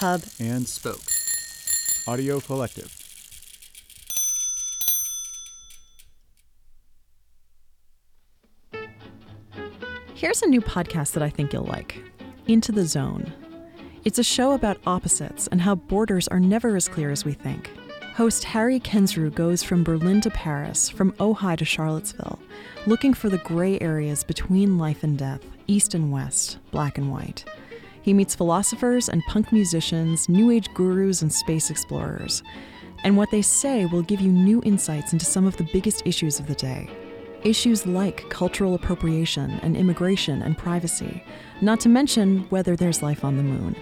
Hub, and Spoke. Audio Collective. Here's a new podcast that I think you'll like Into the Zone. It's a show about opposites and how borders are never as clear as we think. Host Harry Kensrue goes from Berlin to Paris, from Ojai to Charlottesville, looking for the gray areas between life and death, east and west, black and white. He meets philosophers and punk musicians, new age gurus and space explorers. And what they say will give you new insights into some of the biggest issues of the day. Issues like cultural appropriation and immigration and privacy, not to mention whether there's life on the moon.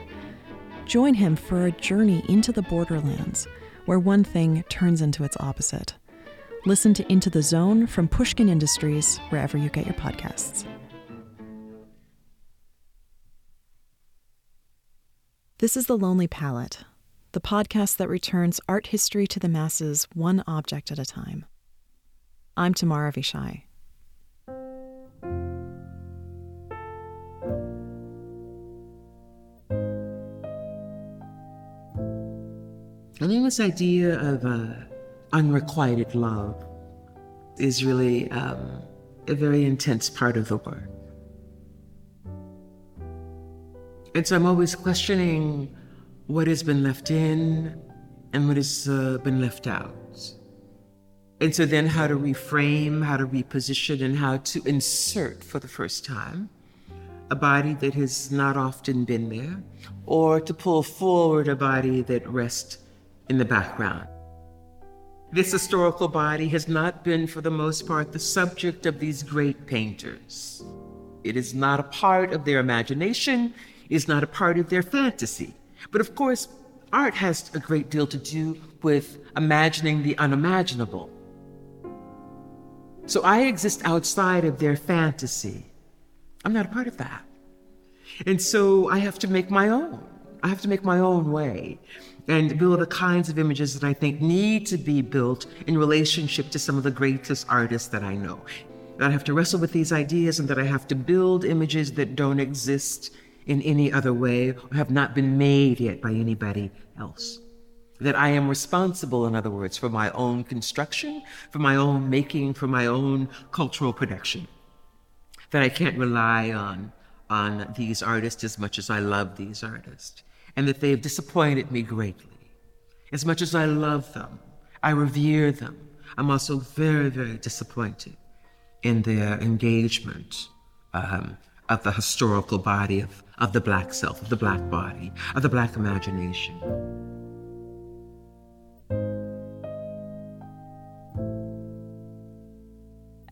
Join him for a journey into the borderlands, where one thing turns into its opposite. Listen to Into the Zone from Pushkin Industries, wherever you get your podcasts. This is The Lonely Palette, the podcast that returns art history to the masses one object at a time. I'm Tamara Avishai. I think this idea of uh, unrequited love is really um, a very intense part of the work. And so I'm always questioning what has been left in and what has uh, been left out. And so then how to reframe, how to reposition, and how to insert for the first time a body that has not often been there, or to pull forward a body that rests in the background. This historical body has not been, for the most part, the subject of these great painters. It is not a part of their imagination, is not a part of their fantasy. But of course, art has a great deal to do with imagining the unimaginable. So I exist outside of their fantasy. I'm not a part of that. And so I have to make my own. I have to make my own way and build the kinds of images that I think need to be built in relationship to some of the greatest artists that I know. That I have to wrestle with these ideas and that I have to build images that don't exist in any other way or have not been made yet by anybody else. That I am responsible, in other words, for my own construction, for my own making, for my own cultural production. That I can't rely on, on these artists as much as I love these artists and that they have disappointed me greatly. As much as I love them, I revere them, I'm also very, very disappointed in their engagement um, of the historical body of, of the black self, of the black body, of the black imagination.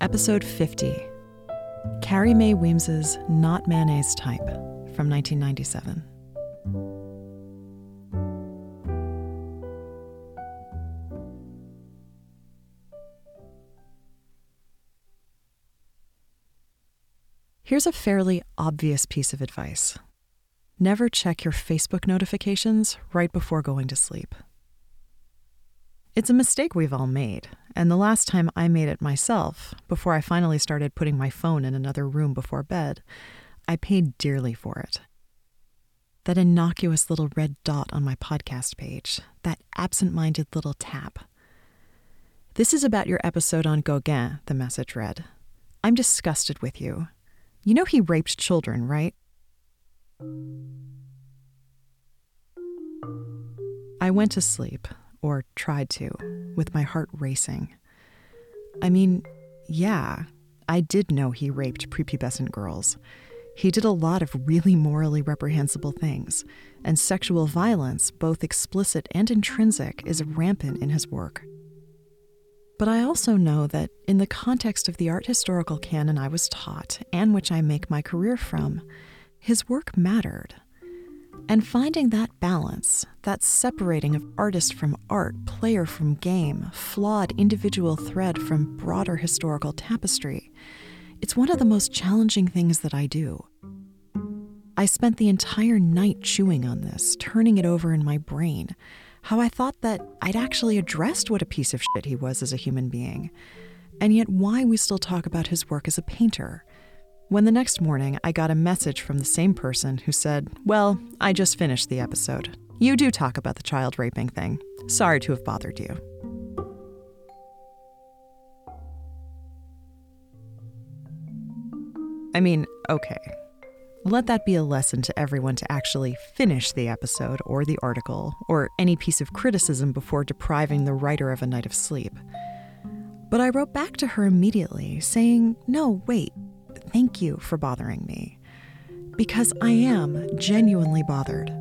Episode 50 Carrie Mae Weems's Not Manet's Type from 1997. Here's a fairly obvious piece of advice never check your Facebook notifications right before going to sleep. It's a mistake we've all made, and the last time I made it myself, before I finally started putting my phone in another room before bed, I paid dearly for it. That innocuous little red dot on my podcast page, that absent minded little tap. This is about your episode on Gauguin, the message read. I'm disgusted with you. You know he raped children, right? I went to sleep, or tried to, with my heart racing. I mean, yeah, I did know he raped prepubescent girls. He did a lot of really morally reprehensible things, and sexual violence, both explicit and intrinsic, is rampant in his work. But I also know that in the context of the art historical canon I was taught, and which I make my career from, his work mattered. And finding that balance, that separating of artist from art, player from game, flawed individual thread from broader historical tapestry, it's one of the most challenging things that I do. I spent the entire night chewing on this, turning it over in my brain, how I thought that I'd actually addressed what a piece of shit he was as a human being, and yet why we still talk about his work as a painter. When the next morning I got a message from the same person who said, Well, I just finished the episode. You do talk about the child raping thing. Sorry to have bothered you. I mean, okay. Let that be a lesson to everyone to actually finish the episode or the article or any piece of criticism before depriving the writer of a night of sleep. But I wrote back to her immediately, saying, No, wait, thank you for bothering me. Because I am genuinely bothered.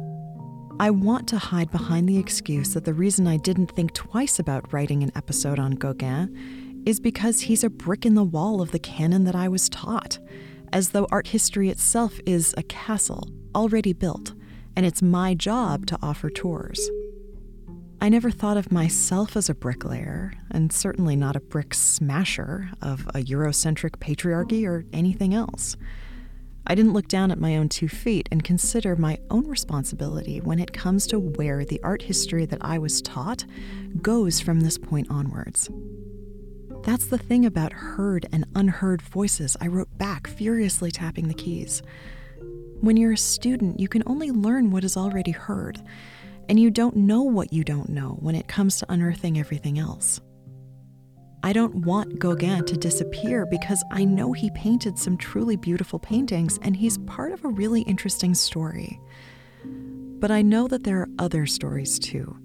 I want to hide behind the excuse that the reason I didn't think twice about writing an episode on Gauguin is because he's a brick in the wall of the canon that I was taught as though art history itself is a castle already built, and it's my job to offer tours. I never thought of myself as a bricklayer, and certainly not a brick smasher of a Eurocentric patriarchy or anything else. I didn't look down at my own two feet and consider my own responsibility when it comes to where the art history that I was taught goes from this point onwards. That's the thing about heard and unheard voices, I wrote back, furiously tapping the keys. When you're a student, you can only learn what is already heard, and you don't know what you don't know when it comes to unearthing everything else. I don't want Gauguin to disappear because I know he painted some truly beautiful paintings and he's part of a really interesting story. But I know that there are other stories too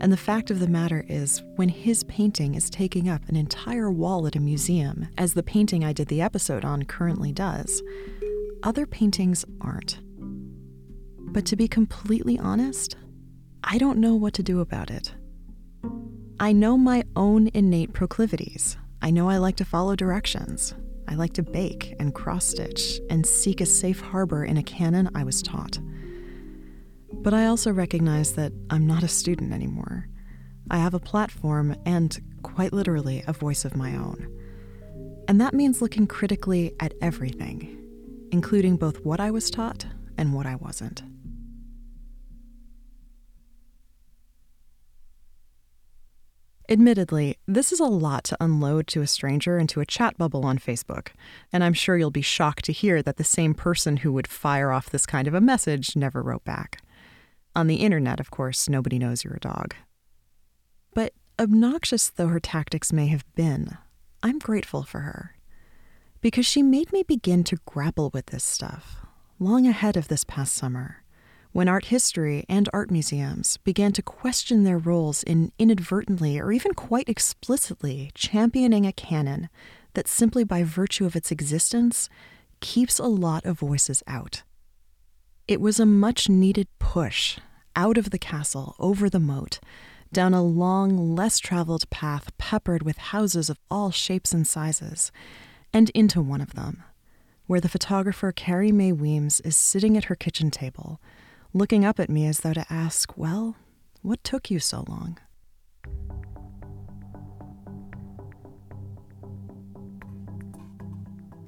and the fact of the matter is, when his painting is taking up an entire wall at a museum, as the painting I did the episode on currently does, other paintings aren't. But to be completely honest, I don't know what to do about it. I know my own innate proclivities. I know I like to follow directions. I like to bake and cross stitch and seek a safe harbor in a canon I was taught. But I also recognize that I'm not a student anymore. I have a platform and, quite literally, a voice of my own. And that means looking critically at everything, including both what I was taught and what I wasn't. Admittedly, this is a lot to unload to a stranger into a chat bubble on Facebook, and I'm sure you'll be shocked to hear that the same person who would fire off this kind of a message never wrote back. On the internet, of course, nobody knows you're a dog. But obnoxious though her tactics may have been, I'm grateful for her. Because she made me begin to grapple with this stuff long ahead of this past summer, when art history and art museums began to question their roles in inadvertently or even quite explicitly championing a canon that simply by virtue of its existence keeps a lot of voices out. It was a much needed push out of the castle, over the moat, down a long, less traveled path peppered with houses of all shapes and sizes, and into one of them, where the photographer Carrie Mae Weems is sitting at her kitchen table, looking up at me as though to ask, Well, what took you so long?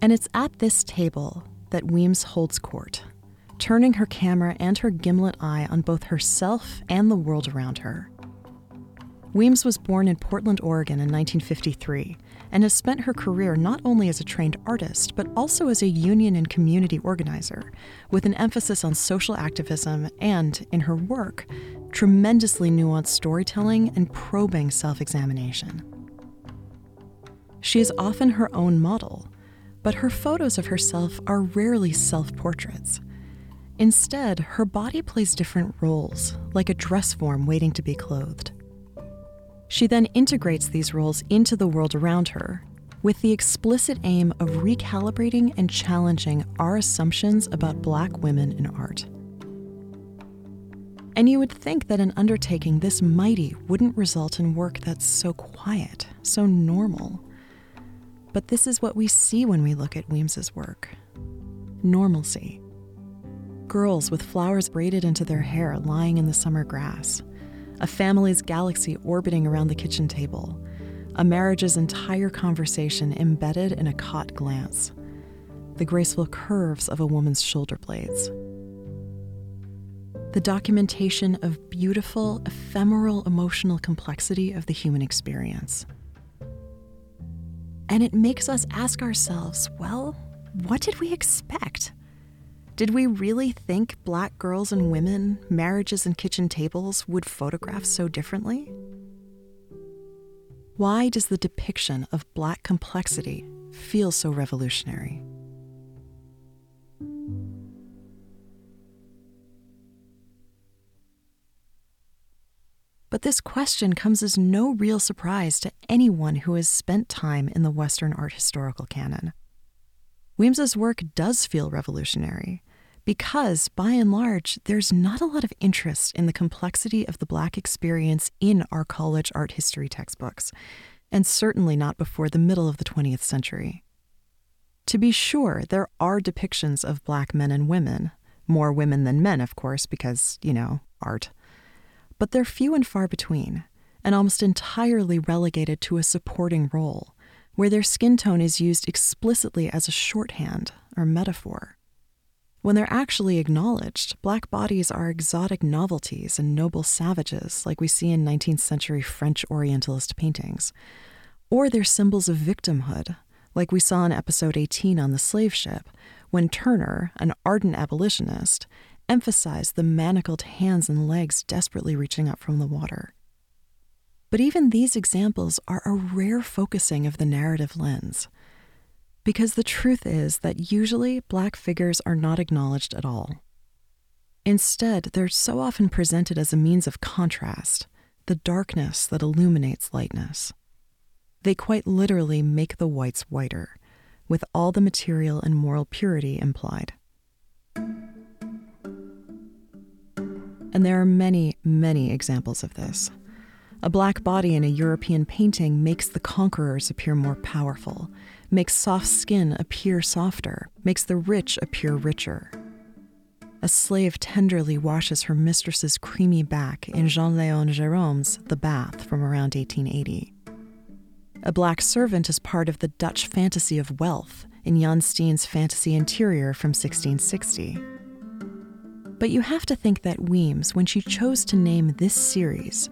And it's at this table that Weems holds court turning her camera and her gimlet eye on both herself and the world around her. Weems was born in Portland, Oregon in 1953 and has spent her career not only as a trained artist, but also as a union and community organizer, with an emphasis on social activism and, in her work, tremendously nuanced storytelling and probing self examination. She is often her own model, but her photos of herself are rarely self portraits. Instead, her body plays different roles, like a dress form waiting to be clothed. She then integrates these roles into the world around her, with the explicit aim of recalibrating and challenging our assumptions about Black women in art. And you would think that an undertaking this mighty wouldn't result in work that's so quiet, so normal. But this is what we see when we look at Weems's work normalcy girls with flowers braided into their hair lying in the summer grass, a family's galaxy orbiting around the kitchen table, a marriage's entire conversation embedded in a caught glance, the graceful curves of a woman's shoulder blades. The documentation of beautiful, ephemeral emotional complexity of the human experience. And it makes us ask ourselves well, what did we expect? Did we really think black girls and women, marriages and kitchen tables would photograph so differently? Why does the depiction of black complexity feel so revolutionary? But this question comes as no real surprise to anyone who has spent time in the Western art historical canon. Weems's work does feel revolutionary because, by and large, there's not a lot of interest in the complexity of the Black experience in our college art history textbooks, and certainly not before the middle of the 20th century. To be sure, there are depictions of Black men and women, more women than men, of course, because, you know, art. But they're few and far between, and almost entirely relegated to a supporting role, where their skin tone is used explicitly as a shorthand or metaphor. When they're actually acknowledged, black bodies are exotic novelties and noble savages, like we see in 19th century French Orientalist paintings. Or they're symbols of victimhood, like we saw in episode 18 on the slave ship, when Turner, an ardent abolitionist, emphasized the manacled hands and legs desperately reaching up from the water. But even these examples are a rare focusing of the narrative lens. Because the truth is that usually black figures are not acknowledged at all. Instead, they're so often presented as a means of contrast, the darkness that illuminates lightness. They quite literally make the whites whiter, with all the material and moral purity implied. And there are many, many examples of this. A black body in a European painting makes the conquerors appear more powerful, makes soft skin appear softer, makes the rich appear richer. A slave tenderly washes her mistress's creamy back in Jean Leon Gérôme's The Bath from around 1880. A black servant is part of the Dutch fantasy of wealth in Jan Steen's Fantasy Interior from 1660. But you have to think that Weems, when she chose to name this series,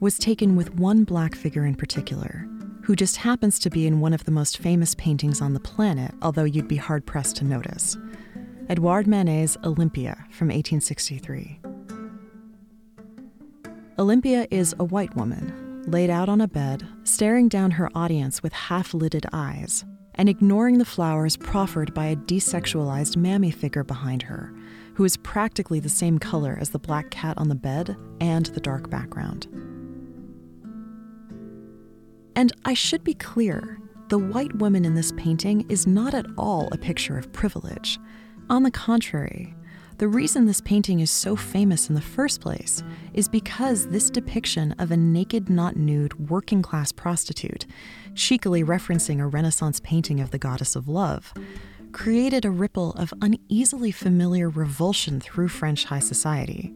was taken with one black figure in particular, who just happens to be in one of the most famous paintings on the planet, although you'd be hard pressed to notice Edouard Manet's Olympia from 1863. Olympia is a white woman, laid out on a bed, staring down her audience with half lidded eyes, and ignoring the flowers proffered by a desexualized mammy figure behind her, who is practically the same color as the black cat on the bed and the dark background. And I should be clear the white woman in this painting is not at all a picture of privilege. On the contrary, the reason this painting is so famous in the first place is because this depiction of a naked, not nude, working class prostitute, cheekily referencing a Renaissance painting of the goddess of love, created a ripple of uneasily familiar revulsion through French high society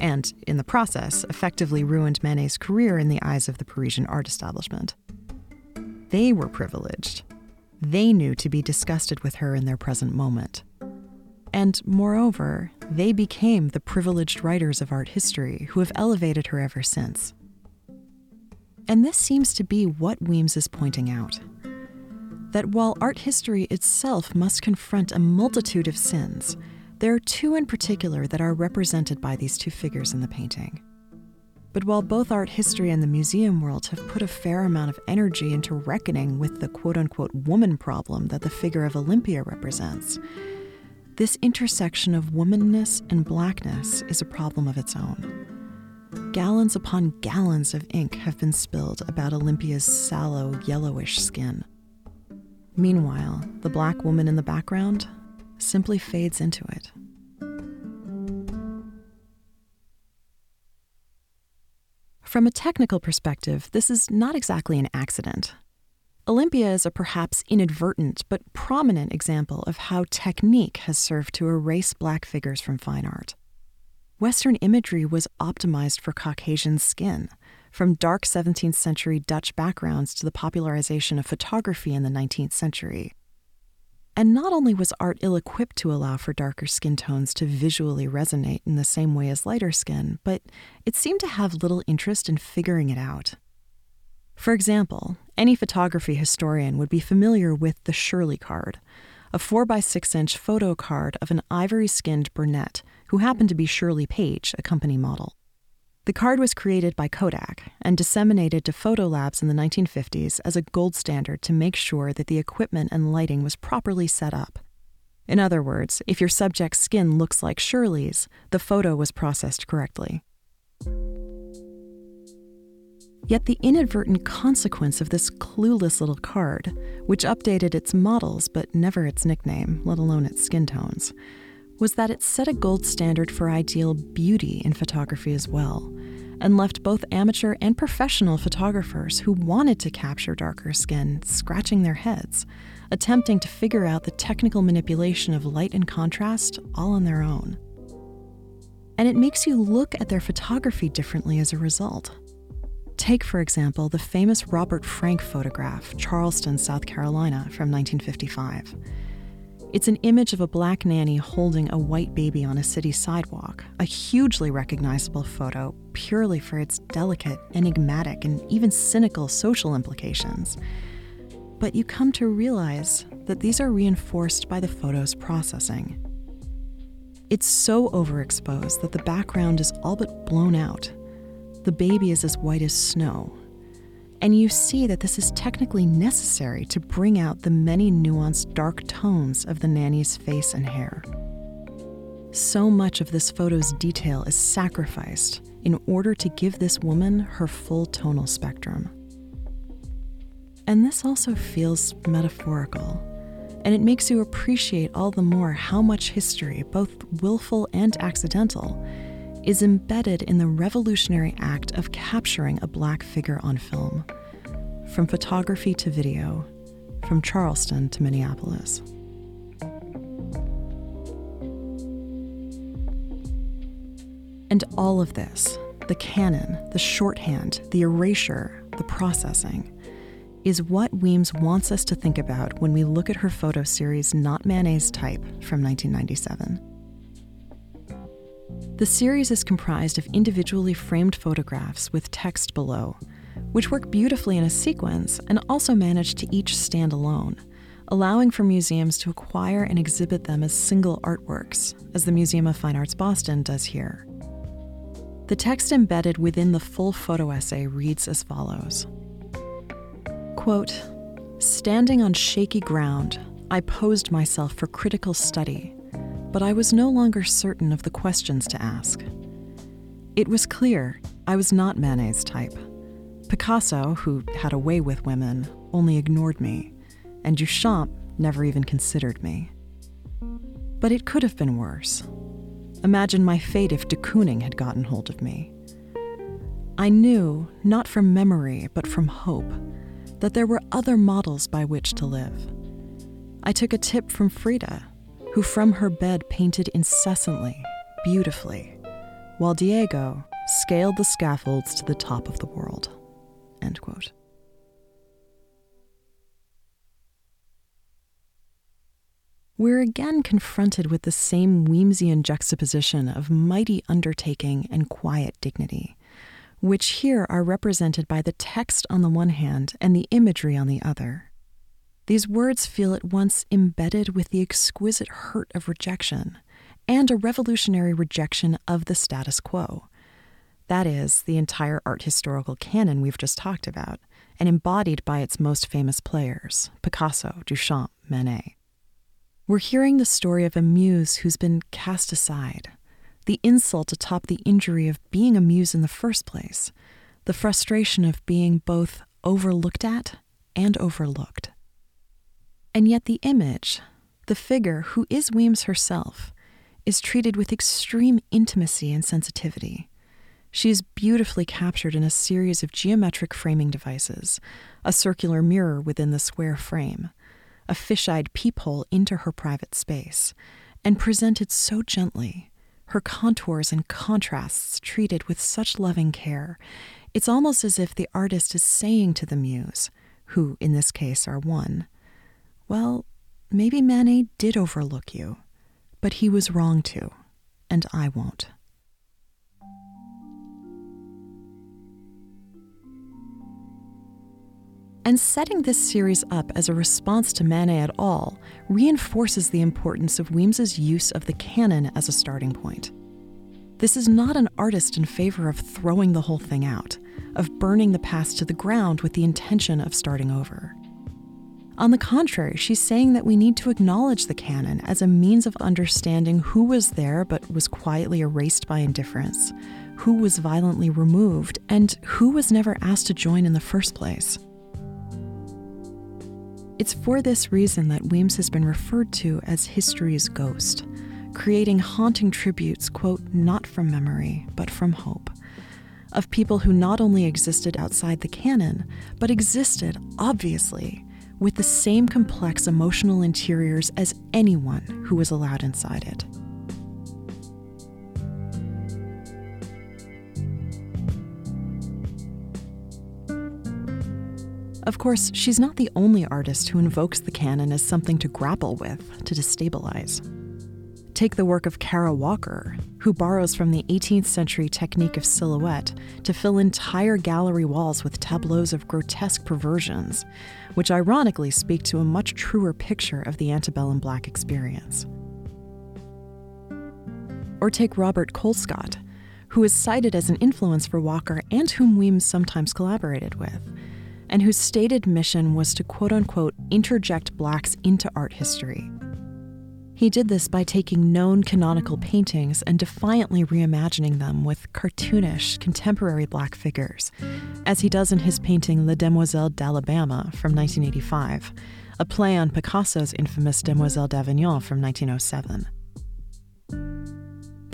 and, in the process, effectively ruined Manet's career in the eyes of the Parisian art establishment. They were privileged. They knew to be disgusted with her in their present moment. And moreover, they became the privileged writers of art history who have elevated her ever since. And this seems to be what Weems is pointing out that while art history itself must confront a multitude of sins, there are two in particular that are represented by these two figures in the painting. But while both art history and the museum world have put a fair amount of energy into reckoning with the quote unquote woman problem that the figure of Olympia represents, this intersection of womanness and blackness is a problem of its own. Gallons upon gallons of ink have been spilled about Olympia's sallow, yellowish skin. Meanwhile, the black woman in the background simply fades into it. From a technical perspective, this is not exactly an accident. Olympia is a perhaps inadvertent but prominent example of how technique has served to erase black figures from fine art. Western imagery was optimized for Caucasian skin, from dark 17th century Dutch backgrounds to the popularization of photography in the 19th century. And not only was art ill equipped to allow for darker skin tones to visually resonate in the same way as lighter skin, but it seemed to have little interest in figuring it out. For example, any photography historian would be familiar with the Shirley card, a 4x6 inch photo card of an ivory skinned brunette who happened to be Shirley Page, a company model. The card was created by Kodak and disseminated to photo labs in the 1950s as a gold standard to make sure that the equipment and lighting was properly set up. In other words, if your subject's skin looks like Shirley's, the photo was processed correctly. Yet the inadvertent consequence of this clueless little card, which updated its models but never its nickname, let alone its skin tones, was that it set a gold standard for ideal beauty in photography as well, and left both amateur and professional photographers who wanted to capture darker skin scratching their heads, attempting to figure out the technical manipulation of light and contrast all on their own. And it makes you look at their photography differently as a result. Take, for example, the famous Robert Frank photograph, Charleston, South Carolina, from 1955. It's an image of a black nanny holding a white baby on a city sidewalk, a hugely recognizable photo purely for its delicate, enigmatic, and even cynical social implications. But you come to realize that these are reinforced by the photo's processing. It's so overexposed that the background is all but blown out. The baby is as white as snow, and you see that this is technically necessary to bring out the many nuanced dark tones of the nanny's face and hair. So much of this photo's detail is sacrificed in order to give this woman her full tonal spectrum. And this also feels metaphorical, and it makes you appreciate all the more how much history, both willful and accidental, is embedded in the revolutionary act of capturing a black figure on film. From photography to video, from Charleston to Minneapolis. And all of this the canon, the shorthand, the erasure, the processing is what Weems wants us to think about when we look at her photo series Not Manet's Type from 1997. The series is comprised of individually framed photographs with text below, which work beautifully in a sequence and also manage to each stand alone, allowing for museums to acquire and exhibit them as single artworks, as the Museum of Fine Arts Boston does here. The text embedded within the full photo essay reads as follows Quote, Standing on shaky ground, I posed myself for critical study but I was no longer certain of the questions to ask. It was clear I was not Manet's type. Picasso, who had a way with women, only ignored me, and Duchamp never even considered me. But it could have been worse. Imagine my fate if de Kooning had gotten hold of me. I knew, not from memory, but from hope, that there were other models by which to live. I took a tip from Frida, who from her bed painted incessantly, beautifully, while Diego scaled the scaffolds to the top of the world. End quote. We're again confronted with the same Weemsian juxtaposition of mighty undertaking and quiet dignity, which here are represented by the text on the one hand and the imagery on the other. These words feel at once embedded with the exquisite hurt of rejection and a revolutionary rejection of the status quo. That is, the entire art historical canon we've just talked about, and embodied by its most famous players Picasso, Duchamp, Manet. We're hearing the story of a muse who's been cast aside, the insult atop the injury of being a muse in the first place, the frustration of being both overlooked at and overlooked. And yet, the image, the figure who is Weems herself, is treated with extreme intimacy and sensitivity. She is beautifully captured in a series of geometric framing devices a circular mirror within the square frame, a fish eyed peephole into her private space, and presented so gently, her contours and contrasts treated with such loving care. It's almost as if the artist is saying to the muse, who in this case are one, well, maybe Manet did overlook you, but he was wrong to, and I won't. And setting this series up as a response to Manet at all reinforces the importance of Weems's use of the canon as a starting point. This is not an artist in favor of throwing the whole thing out, of burning the past to the ground with the intention of starting over. On the contrary, she's saying that we need to acknowledge the canon as a means of understanding who was there but was quietly erased by indifference, who was violently removed, and who was never asked to join in the first place. It's for this reason that Weems has been referred to as history's ghost, creating haunting tributes, quote, not from memory, but from hope, of people who not only existed outside the canon, but existed, obviously, with the same complex emotional interiors as anyone who was allowed inside it. Of course, she's not the only artist who invokes the canon as something to grapple with, to destabilize. Take the work of Kara Walker, who borrows from the 18th century technique of silhouette to fill entire gallery walls with tableaus of grotesque perversions, which ironically speak to a much truer picture of the antebellum black experience. Or take Robert Colescott, who is cited as an influence for Walker and whom Weems sometimes collaborated with and whose stated mission was to quote unquote interject blacks into art history. He did this by taking known canonical paintings and defiantly reimagining them with cartoonish, contemporary black figures, as he does in his painting La Demoiselle d'Alabama from 1985, a play on Picasso's infamous Demoiselle d'Avignon from 1907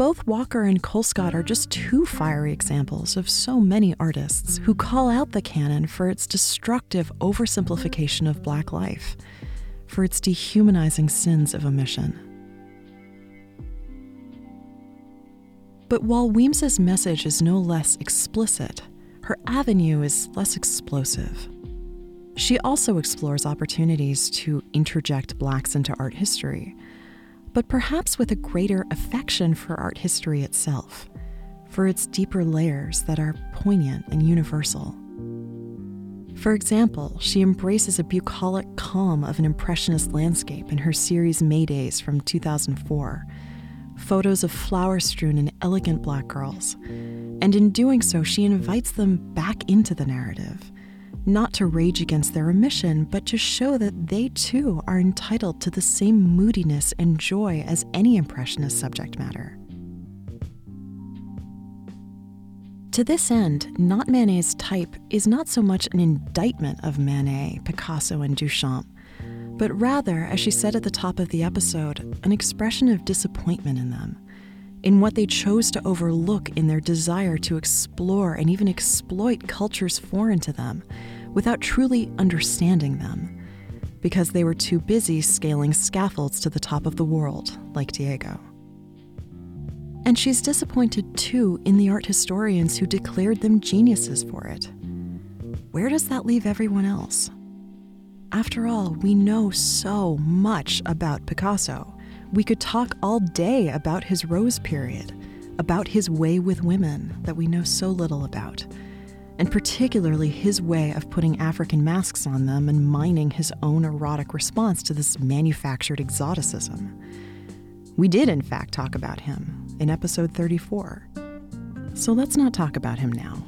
both Walker and Colescott are just two fiery examples of so many artists who call out the canon for its destructive oversimplification of Black life, for its dehumanizing sins of omission. But while Weems's message is no less explicit, her avenue is less explosive. She also explores opportunities to interject blacks into art history but perhaps with a greater affection for art history itself, for its deeper layers that are poignant and universal. For example, she embraces a bucolic calm of an impressionist landscape in her series Maydays from 2004, photos of flower strewn and elegant black girls. And in doing so, she invites them back into the narrative not to rage against their omission, but to show that they too are entitled to the same moodiness and joy as any Impressionist subject matter. To this end, Not Manet's type is not so much an indictment of Manet, Picasso, and Duchamp, but rather, as she said at the top of the episode, an expression of disappointment in them, in what they chose to overlook in their desire to explore and even exploit cultures foreign to them without truly understanding them, because they were too busy scaling scaffolds to the top of the world, like Diego. And she's disappointed too in the art historians who declared them geniuses for it. Where does that leave everyone else? After all, we know so much about Picasso. We could talk all day about his Rose period, about his way with women that we know so little about and particularly his way of putting African masks on them and mining his own erotic response to this manufactured exoticism. We did, in fact, talk about him in episode 34. So let's not talk about him now.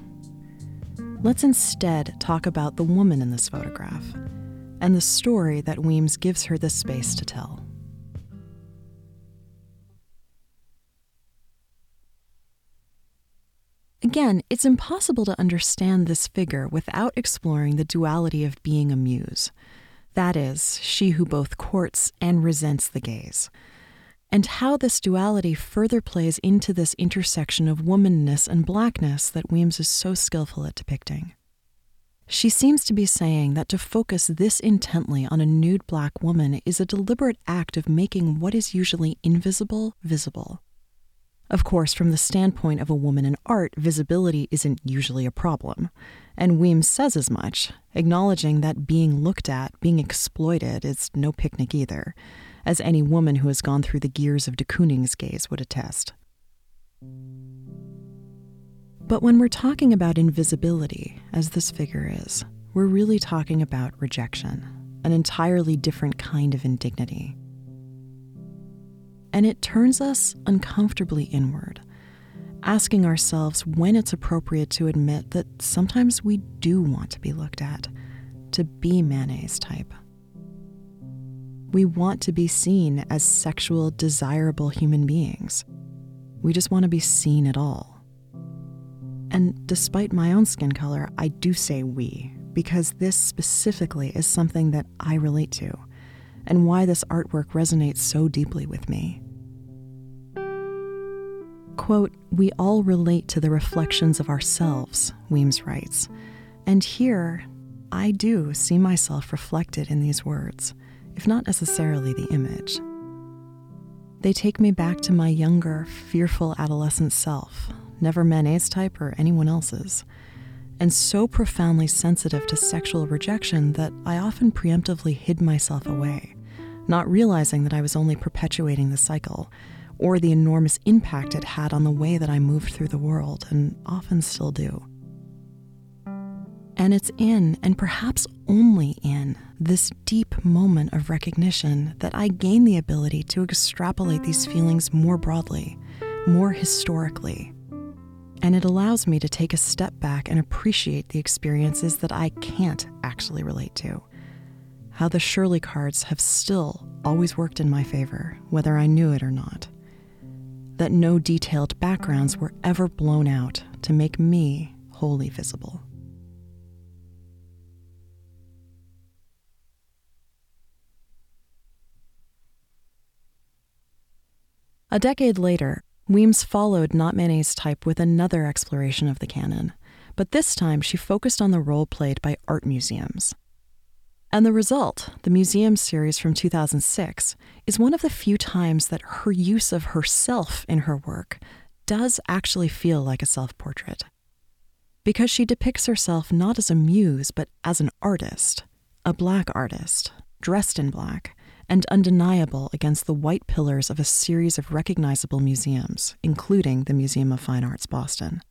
Let's instead talk about the woman in this photograph and the story that Weems gives her the space to tell. Again, it's impossible to understand this figure without exploring the duality of being a muse. That is, she who both courts and resents the gaze. And how this duality further plays into this intersection of womanness and blackness that Weems is so skillful at depicting. She seems to be saying that to focus this intently on a nude black woman is a deliberate act of making what is usually invisible visible. Of course, from the standpoint of a woman in art, visibility isn't usually a problem. And Weems says as much, acknowledging that being looked at, being exploited, is no picnic either, as any woman who has gone through the gears of de Kooning's gaze would attest. But when we're talking about invisibility, as this figure is, we're really talking about rejection, an entirely different kind of indignity. And it turns us uncomfortably inward, asking ourselves when it's appropriate to admit that sometimes we do want to be looked at, to be Manet's type. We want to be seen as sexual, desirable human beings. We just want to be seen at all. And despite my own skin color, I do say we, because this specifically is something that I relate to, and why this artwork resonates so deeply with me. Quote, We all relate to the reflections of ourselves, Weems writes, and here I do see myself reflected in these words, if not necessarily the image. They take me back to my younger, fearful adolescent self, never Manet's type or anyone else's, and so profoundly sensitive to sexual rejection that I often preemptively hid myself away, not realizing that I was only perpetuating the cycle or the enormous impact it had on the way that I moved through the world and often still do. And it's in, and perhaps only in, this deep moment of recognition that I gain the ability to extrapolate these feelings more broadly, more historically. And it allows me to take a step back and appreciate the experiences that I can't actually relate to. How the Shirley cards have still always worked in my favor, whether I knew it or not. That no detailed backgrounds were ever blown out to make me wholly visible. A decade later, Weems followed Not Manet's Type with another exploration of the canon, but this time she focused on the role played by art museums. And the result, the museum series from 2006, is one of the few times that her use of herself in her work does actually feel like a self portrait. Because she depicts herself not as a muse, but as an artist, a black artist, dressed in black, and undeniable against the white pillars of a series of recognizable museums, including the Museum of Fine Arts Boston.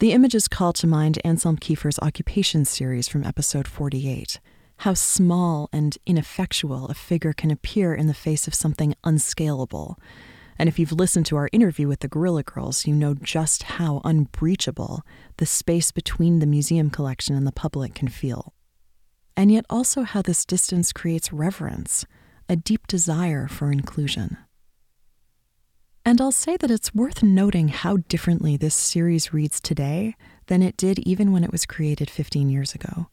The images call to mind Anselm Kiefer's Occupation series from episode 48. How small and ineffectual a figure can appear in the face of something unscalable. And if you've listened to our interview with the Guerrilla Girls, you know just how unbreachable the space between the museum collection and the public can feel and yet also how this distance creates reverence, a deep desire for inclusion. And I'll say that it's worth noting how differently this series reads today than it did even when it was created 15 years ago.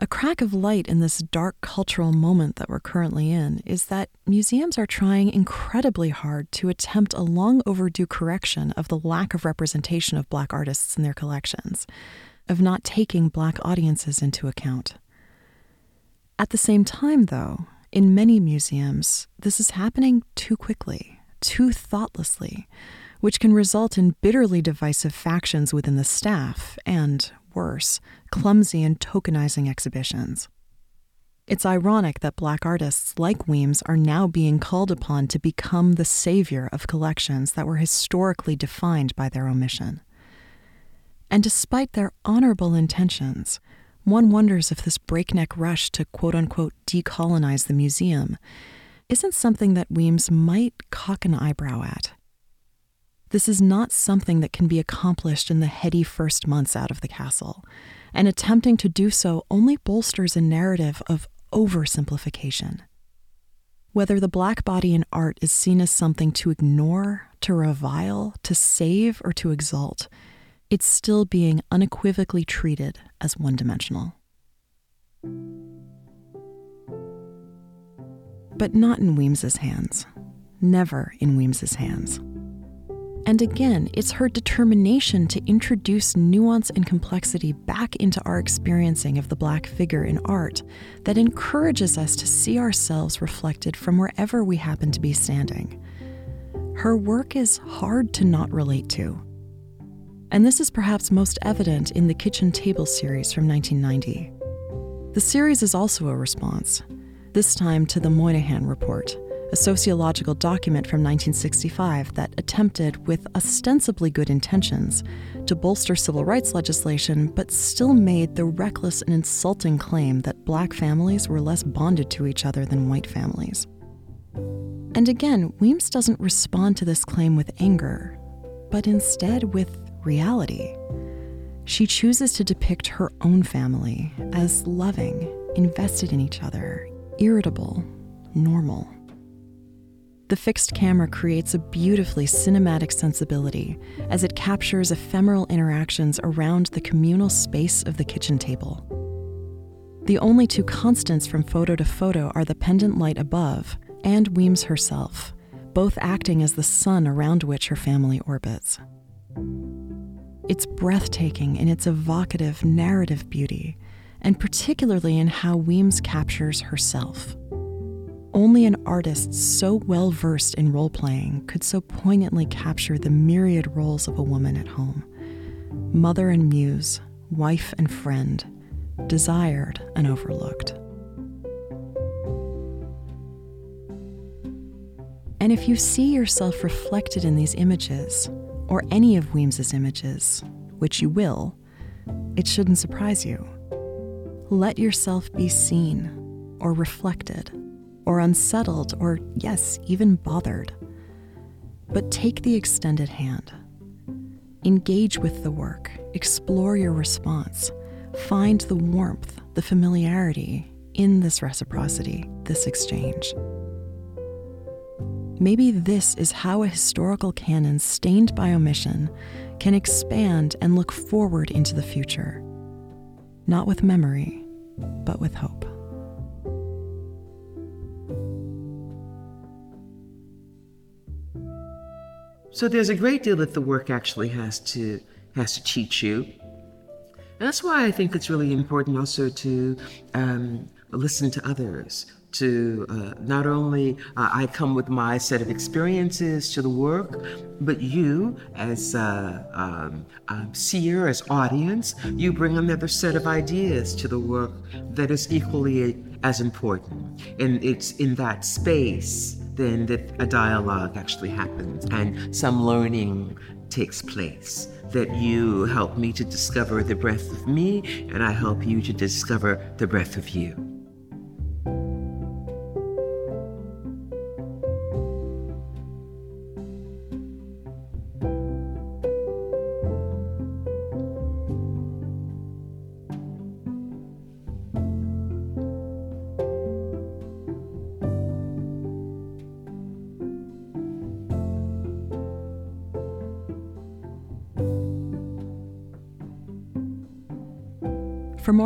A crack of light in this dark cultural moment that we're currently in is that museums are trying incredibly hard to attempt a long overdue correction of the lack of representation of Black artists in their collections, of not taking Black audiences into account. At the same time, though, in many museums, this is happening too quickly, too thoughtlessly, which can result in bitterly divisive factions within the staff and, worse, clumsy and tokenizing exhibitions. It's ironic that black artists like Weems are now being called upon to become the savior of collections that were historically defined by their omission. And despite their honorable intentions, one wonders if this breakneck rush to quote unquote decolonize the museum isn't something that Weems might cock an eyebrow at. This is not something that can be accomplished in the heady first months out of the castle, and attempting to do so only bolsters a narrative of oversimplification. Whether the black body in art is seen as something to ignore, to revile, to save, or to exalt, it's still being unequivocally treated as one dimensional. But not in Weems's hands. Never in Weems's hands. And again, it's her determination to introduce nuance and complexity back into our experiencing of the Black figure in art that encourages us to see ourselves reflected from wherever we happen to be standing. Her work is hard to not relate to, and this is perhaps most evident in the Kitchen Table series from 1990. The series is also a response, this time to the Moynihan Report, a sociological document from 1965 that attempted, with ostensibly good intentions, to bolster civil rights legislation, but still made the reckless and insulting claim that black families were less bonded to each other than white families. And again, Weems doesn't respond to this claim with anger, but instead with reality. She chooses to depict her own family as loving, invested in each other, irritable, normal. The fixed camera creates a beautifully cinematic sensibility as it captures ephemeral interactions around the communal space of the kitchen table. The only two constants from photo to photo are the pendant light above and Weems herself, both acting as the sun around which her family orbits. It's breathtaking in its evocative narrative beauty, and particularly in how Weems captures herself. Only an artist so well versed in role playing could so poignantly capture the myriad roles of a woman at home mother and muse, wife and friend, desired and overlooked. And if you see yourself reflected in these images, or any of Weems's images, which you will, it shouldn't surprise you. Let yourself be seen, or reflected, or unsettled, or, yes, even bothered. But take the extended hand. Engage with the work, explore your response, find the warmth, the familiarity in this reciprocity, this exchange. Maybe this is how a historical canon stained by omission can expand and look forward into the future, not with memory, but with hope. So there's a great deal that the work actually has to has to teach you. And that's why I think it's really important also to um, listen to others. To uh, not only uh, I come with my set of experiences to the work, but you, as uh, um, um, seer, as audience, you bring another set of ideas to the work that is equally as important. And it's in that space then that a dialogue actually happens and some learning takes place. That you help me to discover the breath of me, and I help you to discover the breath of you.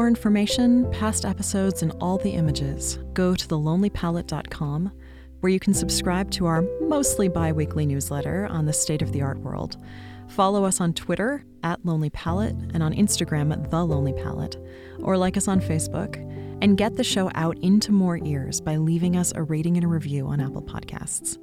More information, past episodes, and all the images, go to thelonelypalette.com, where you can subscribe to our mostly bi weekly newsletter on the state of the art world. Follow us on Twitter at Lonely Palette and on Instagram at The Lonely Palette, or like us on Facebook, and get the show out into more ears by leaving us a rating and a review on Apple Podcasts.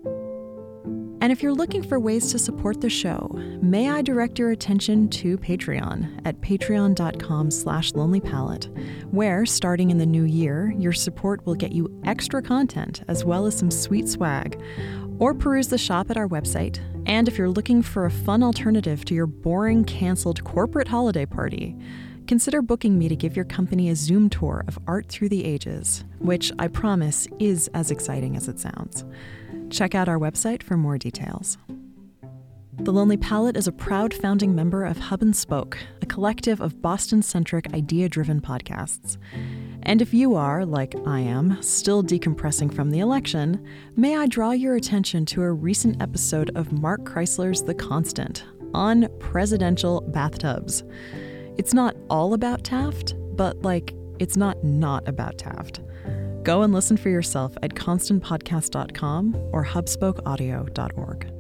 And if you're looking for ways to support the show, may I direct your attention to Patreon at patreon.com slash lonelypalette, where, starting in the new year, your support will get you extra content as well as some sweet swag. Or peruse the shop at our website. And if you're looking for a fun alternative to your boring, canceled corporate holiday party, consider booking me to give your company a Zoom tour of art through the ages, which I promise is as exciting as it sounds. Check out our website for more details. The Lonely Palette is a proud founding member of Hub and Spoke, a collective of Boston centric, idea driven podcasts. And if you are, like I am, still decompressing from the election, may I draw your attention to a recent episode of Mark Chrisler's The Constant on presidential bathtubs. It's not all about Taft, but like, it's not not about Taft. Go and listen for yourself at constantpodcast.com or hubspokeaudio.org.